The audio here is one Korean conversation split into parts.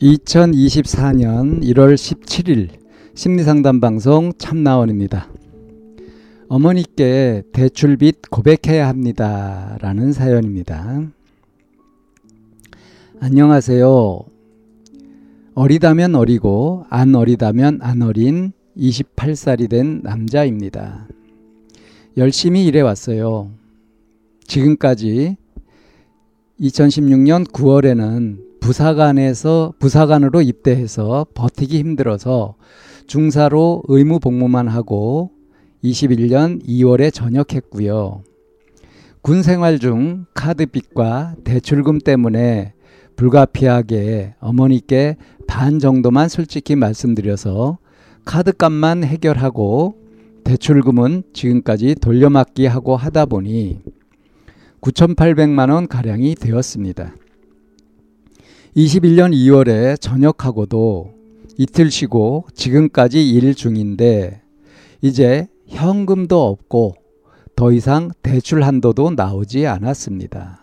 2024년 1월 17일 심리상담 방송 참나원입니다. 어머니께 대출 빚 고백해야 합니다. 라는 사연입니다. 안녕하세요. 어리다면 어리고 안 어리다면 안 어린 28살이 된 남자입니다. 열심히 일해왔어요. 지금까지 2016년 9월에는 부사관에서 부사관으로 입대해서 버티기 힘들어서 중사로 의무 복무만 하고 21년 2월에 전역했고요. 군 생활 중 카드빚과 대출금 때문에 불가피하게 어머니께 반 정도만 솔직히 말씀드려서 카드값만 해결하고 대출금은 지금까지 돌려막기 하고 하다 보니 9,800만 원 가량이 되었습니다. 21년 2월에 전역하고도 이틀 쉬고 지금까지 일 중인데 이제 현금도 없고 더 이상 대출 한도도 나오지 않았습니다.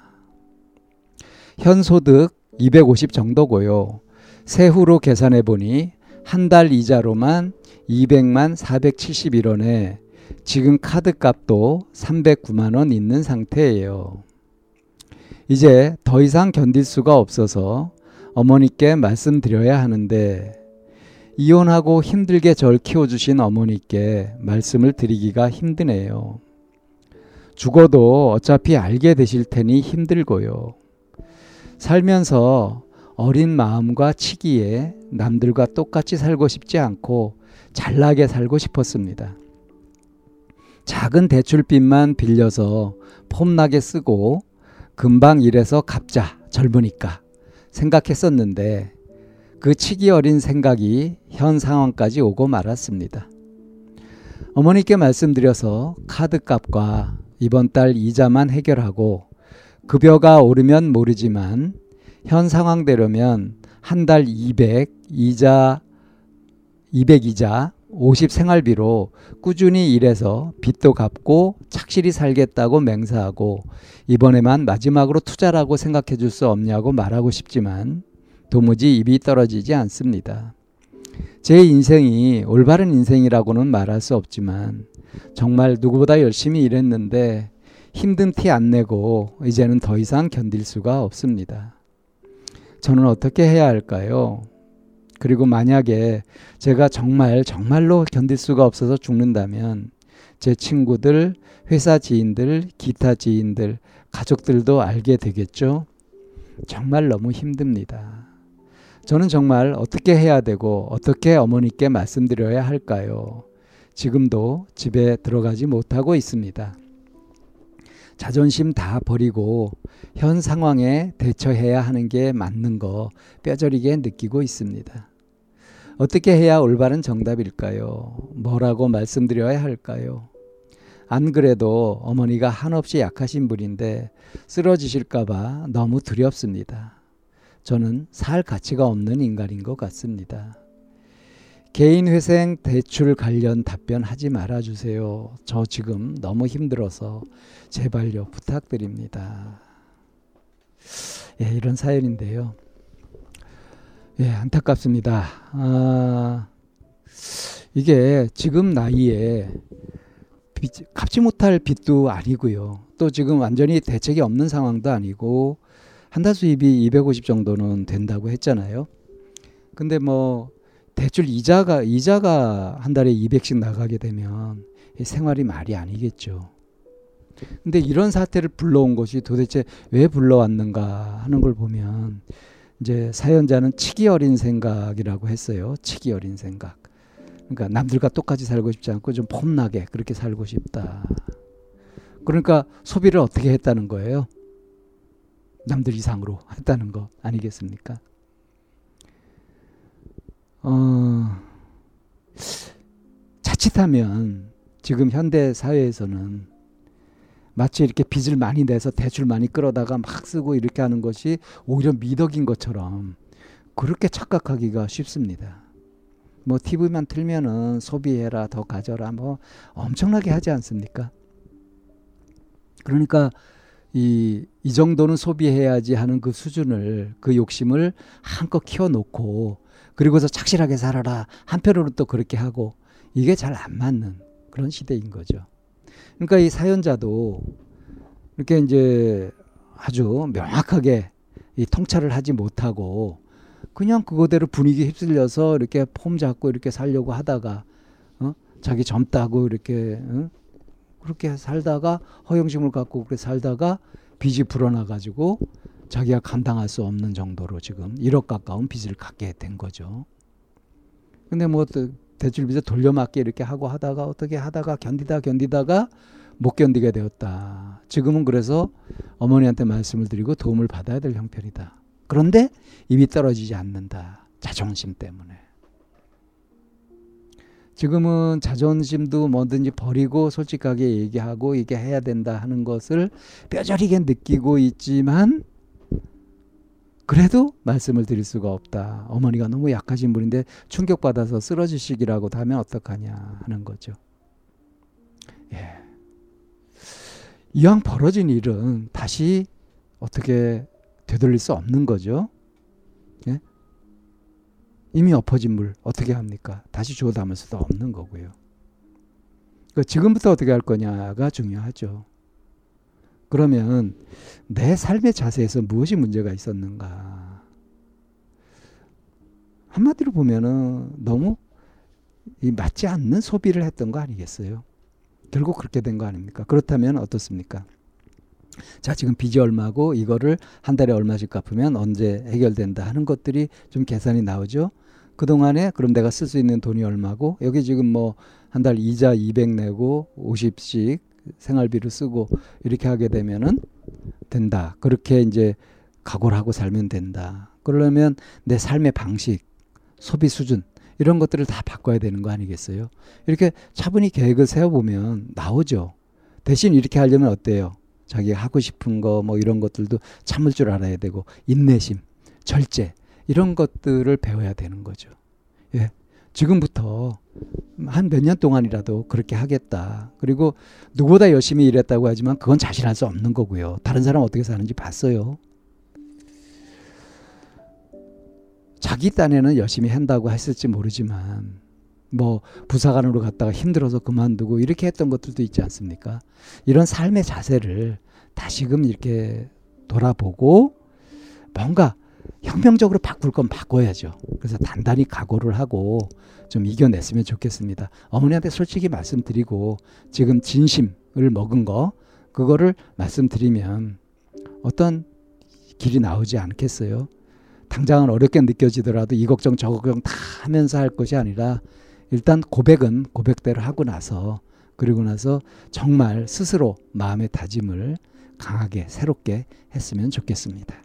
현 소득 250 정도고요. 세후로 계산해 보니 한 달 이자로만 200만 471원에 지금 카드 값도 309만 원 있는 상태예요. 이제 더 이상 견딜 수가 없어서 어머니께 말씀드려야 하는데 이혼하고 힘들게 절 키워주신 어머니께 말씀을 드리기가 힘드네요. 죽어도 어차피 알게 되실 테니 힘들고요. 살면서 어린 마음과 치기에 남들과 똑같이 살고 싶지 않고 잘나게 살고 싶었습니다. 작은 대출빚만 빌려서 폼나게 쓰고 금방 일해서 갚자 젊으니까 생각했었는데 그 치기 어린 생각이 현 상황까지 오고 말았습니다. 어머니께 말씀드려서 카드값과 이번 달 이자만 해결하고 급여가 오르면 모르지만 현 상황대로면 한 달 200 이자 200 이자 50 생활비로 꾸준히 일해서 빚도 갚고 착실히 살겠다고 맹세하고 이번에만 마지막으로 투자라고 생각해 줄 수 없냐고 말하고 싶지만 도무지 입이 떨어지지 않습니다. 제 인생이 올바른 인생이라고는 말할 수 없지만 정말 누구보다 열심히 일했는데 힘든 티 안 내고 이제는 더 이상 견딜 수가 없습니다. 저는 어떻게 해야 할까요? 그리고 만약에 제가 정말 정말로 견딜 수가 없어서 죽는다면 제 친구들, 회사 지인들, 기타 지인들, 가족들도 알게 되겠죠. 정말 너무 힘듭니다. 저는 정말 어떻게 해야 되고 어떻게 어머니께 말씀드려야 할까요? 지금도 집에 들어가지 못하고 있습니다. 자존심 다 버리고 현 상황에 대처해야 하는 게 맞는 거 뼈저리게 느끼고 있습니다. 어떻게 해야 올바른 정답일까요? 뭐라고 말씀드려야 할까요? 안 그래도 어머니가 한없이 약하신 분인데 쓰러지실까봐 너무 두렵습니다. 저는 살 가치가 없는 인간인 것 같습니다. 개인회생 대출 관련 답변 하지 말아주세요. 저 지금 너무 힘들어서 제발요 부탁드립니다. 예, 이런 사연인데요. 예, 안타깝습니다. 아, 이게 지금 나이에 빚, 갚지 못할 빚도 아니고요. 또 지금 완전히 대책이 없는 상황도 아니고 한 달 수입이 250 정도는 된다고 했잖아요. 근데 뭐 대출 이자가 이자가 한 달에 200씩 나가게 되면 생활이 말이 아니겠죠. 근데 이런 사태를 불러온 것이 도대체 왜 불러왔는가 하는 걸 보면 이제 사연자는 치기 어린 생각이라고 했어요. 치기 어린 생각. 그러니까 남들과 똑같이 살고 싶지 않고 좀 폼나게 그렇게 살고 싶다. 그러니까 소비를 어떻게 했다는 거예요? 남들 이상으로 했다는 거 아니겠습니까? 어, 자칫하면 지금 현대 사회에서는 마치 이렇게 빚을 많이 내서 대출 많이 끌어다가 막 쓰고 이렇게 하는 것이 오히려 미덕인 것처럼 그렇게 착각하기가 쉽습니다. 뭐 TV만 틀면은 소비해라 더 가져라 뭐 엄청나게 하지 않습니까? 그러니까 이, 이 정도는 소비해야지 하는 그 수준을 그 욕심을 한껏 키워놓고 그리고서 착실하게 살아라. 한편으로 또 그렇게 하고 이게 잘 안 맞는 그런 시대인 거죠. 그러니까 이 사연자도 이렇게 이제 아주 명확하게 이 통찰을 하지 못하고 그냥 그거대로 분위기 휩쓸려서 이렇게 폼 잡고 이렇게 살려고 하다가 어? 자기 젊다고 이렇게 어? 그렇게 살다가 허영심을 갖고 그렇게 살다가 빚이 불어나 가지고 자기가 감당할 수 없는 정도로 지금 1억 가까운 빚을 갖게 된 거죠. 근데 뭐 대출 빚을 돌려막기 이렇게 하고 하다가 어떻게 하다가 견디다 견디다가 못 견디게 되었다. 지금은 그래서 어머니한테 말씀을 드리고 도움을 받아야 될 형편이다. 그런데 입이 떨어지지 않는다. 자존심 때문에. 지금은 자존심도 뭐든지 버리고 솔직하게 얘기하고 이게 해야 된다 하는 것을 뼈저리게 느끼고 있지만 그래도 말씀을 드릴 수가 없다. 어머니가 너무 약하신 분인데 충격받아서 쓰러지시기라고 하면 어떡하냐 하는 거죠. 예. 이왕 벌어진 일은 다시 어떻게 되돌릴 수 없는 거죠. 예? 이미 엎어진 물 어떻게 합니까? 다시 주워 담을 수도 없는 거고요. 그러니까 지금부터 어떻게 할 거냐가 중요하죠. 그러면 내 삶의 자세에서 무엇이 문제가 있었는가? 한마디로 보면은 너무 이 맞지 않는 소비를 했던 거 아니겠어요? 결국 그렇게 된 거 아닙니까? 그렇다면 어떻습니까? 자, 지금 빚이 얼마고 이거를 한 달에 얼마씩 갚으면 언제 해결된다 하는 것들이 좀 계산이 나오죠. 그동안에 그럼 내가 쓸 수 있는 돈이 얼마고 여기 지금 뭐 한 달 이자 200 내고 50씩 생활비를 쓰고 이렇게 하게 되면은 된다. 그렇게 이제 각오를 하고 살면 된다. 그러려면 내 삶의 방식, 소비 수준 이런 것들을 다 바꿔야 되는 거 아니겠어요? 이렇게 차분히 계획을 세워보면 나오죠. 대신 이렇게 하려면 어때요? 자기가 하고 싶은 거 뭐 이런 것들도 참을 줄 알아야 되고 인내심, 절제 이런 것들을 배워야 되는 거죠. 예. 지금부터 한 몇 년 동안이라도 그렇게 하겠다. 그리고 누구보다 열심히 일했다고 하지만 그건 자신할 수 없는 거고요. 다른 사람 어떻게 사는지 봤어요. 자기 딴에는 열심히 한다고 했을지 모르지만 뭐 부사관으로 갔다가 힘들어서 그만두고 이렇게 했던 것들도 있지 않습니까? 이런 삶의 자세를 다시금 이렇게 돌아보고 뭔가 혁명적으로 바꿀 건 바꿔야죠. 그래서 단단히 각오를 하고 좀 이겨냈으면 좋겠습니다. 어머니한테 솔직히 말씀드리고 지금 진심을 먹은 거 그거를 말씀드리면 어떤 길이 나오지 않겠어요? 당장은 어렵게 느껴지더라도 이 걱정 저 걱정 다 하면서 할 것이 아니라 일단 고백은 고백대로 하고 나서 그리고 나서 정말 스스로 마음의 다짐을 강하게 새롭게 했으면 좋겠습니다.